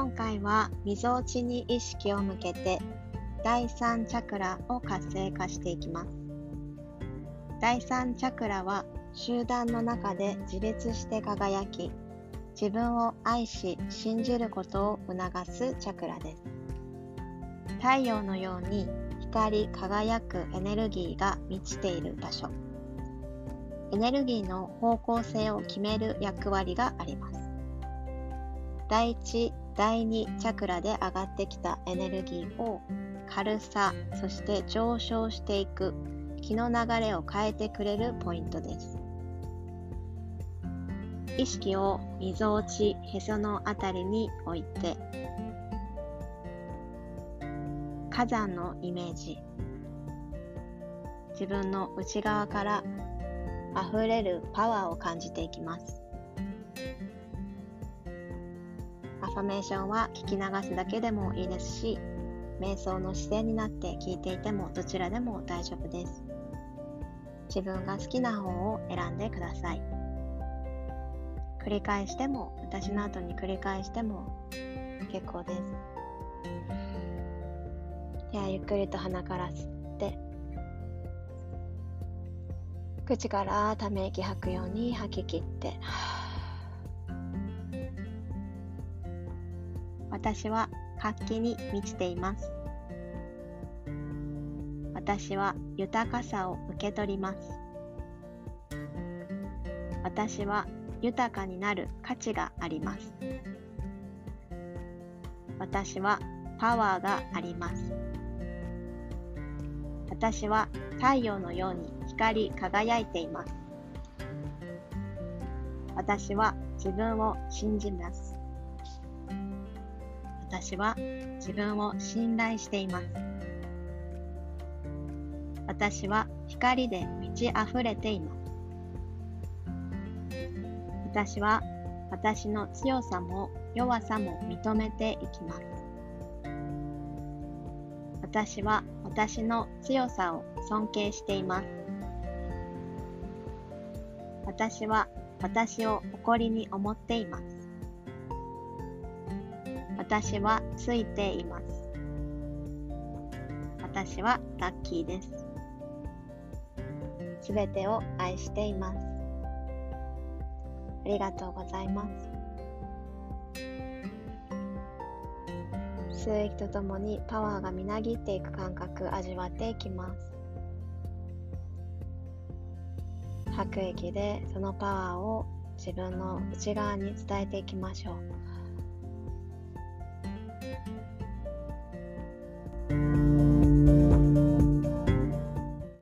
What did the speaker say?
今回はみぞおちに意識を向けて第3チャクラを活性化していきます。第3チャクラは集団の中で自立して輝き自分を愛し信じることを促すチャクラです。太陽のように光り輝くエネルギーが満ちている場所。エネルギーの方向性を決める役割があります。第1第2チャクラで上がってきたエネルギーを軽さそして上昇していく気の流れを変えてくれるポイントです。意識をみぞおちへそのあたりに置いて火山のイメージ。自分の内側から溢れるパワーを感じていきます。アファメーションは聞き流すだけでもいいですし瞑想の姿勢になって聞いていてもどちらでも大丈夫です。自分が好きな方を選んでください。繰り返しても私の後に繰り返しても結構です。ではゆっくりと鼻から吸って口からため息吐くように吐き切って私は活気に満ちています。私は豊かさを受け取ります。私は豊かになる価値があります。私はパワーがあります。私は太陽のように光り輝いています。私は自分を信じます。私は自分を信頼しています私は光で満ち溢れています私は私の強さも弱さも認めていきます。私は私の強さを尊敬しています。私は私を誇りに思っています。私はついています。私はラッキーです。すべてを愛しています。ありがとうございます。吸う息とともにパワーがみなぎっていく感覚味わっていきます。吐く息でそのパワーを自分の内側に伝えていきましょう。